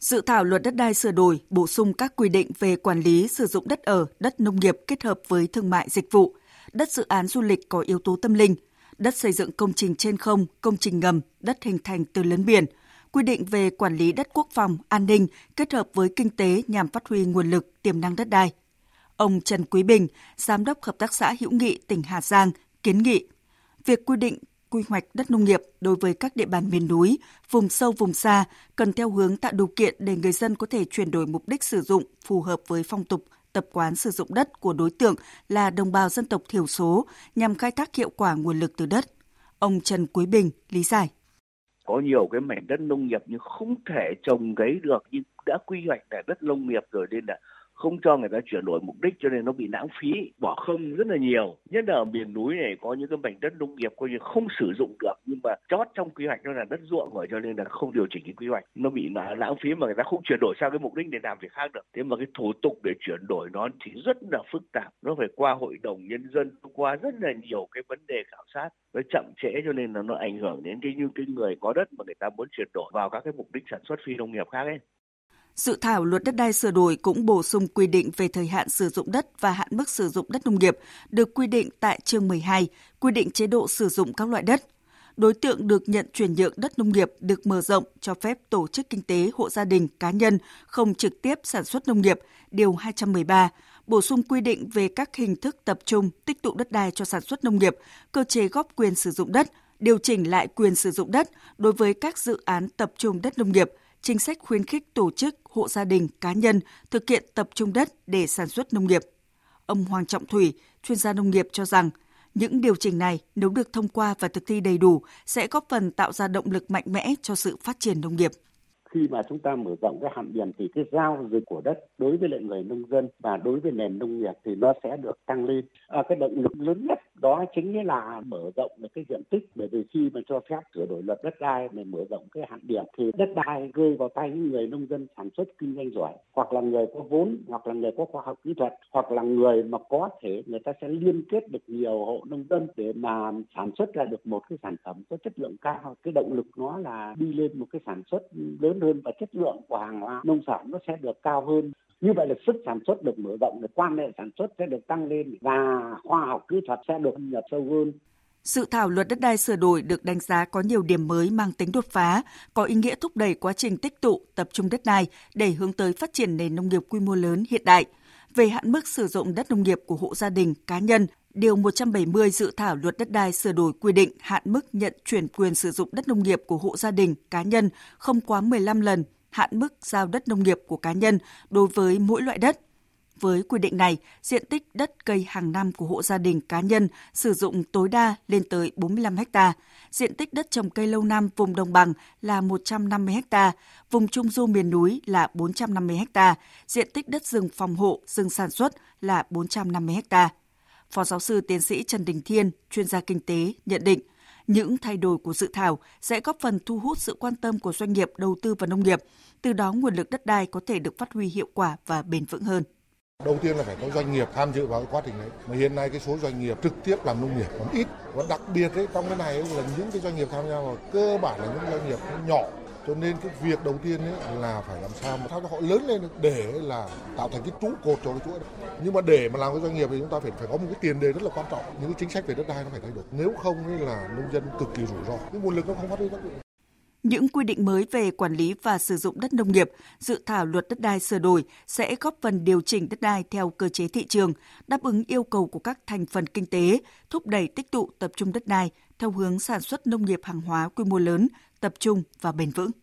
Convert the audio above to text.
Dự thảo luật đất đai sửa đổi bổ sung các quy định về quản lý sử dụng đất ở, đất nông nghiệp kết hợp với thương mại dịch vụ, đất dự án du lịch có yếu tố tâm linh, đất xây dựng công trình trên không, công trình ngầm, đất hình thành từ lớn biển, quy định về quản lý đất quốc phòng, an ninh kết hợp với kinh tế nhằm phát huy nguồn lực, tiềm năng đất đai. Ông Trần Quý Bình, Giám đốc Hợp tác xã Hữu Nghị tỉnh Hà Giang, kiến nghị việc quy định quy hoạch đất nông nghiệp đối với các địa bàn miền núi, vùng sâu vùng xa cần theo hướng tạo điều kiện để người dân có thể chuyển đổi mục đích sử dụng phù hợp với phong tục, tập quán sử dụng đất của đối tượng là đồng bào dân tộc thiểu số nhằm khai thác hiệu quả nguồn lực từ đất. Ông Trần Quý Bình lý giải. Có nhiều cái mảnh đất nông nghiệp nhưng không thể trồng cấy được nhưng đã quy hoạch là đất nông nghiệp rồi nên là không cho người ta chuyển đổi mục đích cho nên nó bị lãng phí, bỏ không rất là nhiều. Nhất là ở miền núi này, có những cái mảnh đất nông nghiệp coi như không sử dụng được, nhưng mà chót trong quy hoạch nó là đất ruộng rồi, cho nên là không điều chỉnh cái quy hoạch. Nó bị lãng phí mà người ta không chuyển đổi sang cái mục đích để làm việc khác được. Thế mà cái thủ tục để chuyển đổi nó thì rất là phức tạp. Nó phải qua hội đồng nhân dân qua rất là nhiều cái vấn đề khảo sát, nó chậm trễ cho nên là nó ảnh hưởng đến cái, như cái người có đất mà người ta muốn chuyển đổi vào các cái mục đích sản xuất phi nông nghiệp khác ấy. Dự thảo luật đất đai sửa đổi cũng bổ sung quy định về thời hạn sử dụng đất và hạn mức sử dụng đất nông nghiệp được quy định tại chương 12, quy định chế độ sử dụng các loại đất. Đối tượng được nhận chuyển nhượng đất nông nghiệp được mở rộng cho phép tổ chức kinh tế hộ gia đình cá nhân không trực tiếp sản xuất nông nghiệp, điều 213, bổ sung quy định về các hình thức tập trung tích tụ đất đai cho sản xuất nông nghiệp, cơ chế góp quyền sử dụng đất, điều chỉnh lại quyền sử dụng đất đối với các dự án tập trung đất nông nghiệp – chính sách khuyến khích tổ chức, hộ gia đình, cá nhân thực hiện tập trung đất để sản xuất nông nghiệp. Ông Hoàng Trọng Thủy, chuyên gia nông nghiệp cho rằng, những điều chỉnh này nếu được thông qua và thực thi đầy đủ sẽ góp phần tạo ra động lực mạnh mẽ cho sự phát triển nông nghiệp khi mà chúng ta mở rộng cái hạn điền thì cái giao dịch của đất đối với lại người nông dân và đối với nền nông nghiệp thì nó sẽ được tăng lên à, cái động lực lớn nhất đó chính là mở rộng được cái diện tích, bởi vì khi mà cho phép sửa đổi luật đất đai để mở rộng cái hạn điểm thì đất đai rơi vào tay những người nông dân sản xuất kinh doanh giỏi, hoặc là người có vốn, hoặc là người có khoa học kỹ thuật, hoặc là người mà có thể người ta sẽ liên kết được nhiều hộ nông dân để mà sản xuất ra được một cái sản phẩm có chất lượng cao. Cái động lực nó là đi lên một cái sản xuất lớn hơn và chất lượng của hàng hóa nông sản nó sẽ được cao hơn như vậy là sức sản xuất được mở rộng, được quan hệ sản xuất sẽ được tăng lên và khoa học kỹ thuật sẽ được nhập sâu hơn. Dự thảo luật đất đai sửa đổi được đánh giá có nhiều điểm mới mang tính đột phá, có ý nghĩa thúc đẩy quá trình tích tụ, tập trung đất đai để hướng tới phát triển nền nông nghiệp quy mô lớn hiện đại. Về hạn mức sử dụng đất nông nghiệp của hộ gia đình, cá nhân, Điều 170 dự thảo luật đất đai sửa đổi quy định hạn mức nhận chuyển quyền sử dụng đất nông nghiệp của hộ gia đình, cá nhân không quá 15 lần hạn mức giao đất nông nghiệp của cá nhân đối với mỗi loại đất. Với quy định này, diện tích đất cây hàng năm của hộ gia đình cá nhân sử dụng tối đa lên tới 45 ha, diện tích đất trồng cây lâu năm vùng đồng bằng là 150 ha, vùng trung du miền núi là 450 ha, diện tích đất rừng phòng hộ, rừng sản xuất là 450 ha. Phó giáo sư tiến sĩ Trần Đình Thiên, chuyên gia kinh tế, nhận định những thay đổi của dự thảo sẽ góp phần thu hút sự quan tâm của doanh nghiệp đầu tư vào nông nghiệp, từ đó nguồn lực đất đai có thể được phát huy hiệu quả và bền vững hơn. Đầu tiên là phải có doanh nghiệp tham dự vào quá trình đấy. Mà hiện nay cái số doanh nghiệp trực tiếp làm nông nghiệp còn ít. Và đặc biệt ấy, trong cái này ấy, là những cái doanh nghiệp tham gia vào cơ bản là những doanh nghiệp nhỏ cho nên cái việc đầu tiên ấy là phải làm sao mà sao cho họ lớn lên để là tạo thành cái trụ cột cho cái chuỗi đó. nhưng mà để mà làm cái doanh nghiệp thì chúng ta phải phải có một cái tiền đề rất là quan trọng. Những cái chính sách về đất đai nó phải thay đổi. Nếu không ấy là nông dân cực kỳ rủi ro. Cái nguồn lực nó không phát huy tác dụng. Những quy định mới về quản lý và sử dụng đất nông nghiệp, dự thảo luật đất đai sửa đổi sẽ góp phần điều chỉnh đất đai theo cơ chế thị trường, đáp ứng yêu cầu của các thành phần kinh tế, thúc đẩy tích tụ tập trung đất đai theo hướng sản xuất nông nghiệp hàng hóa quy mô lớn, tập trung và bền vững.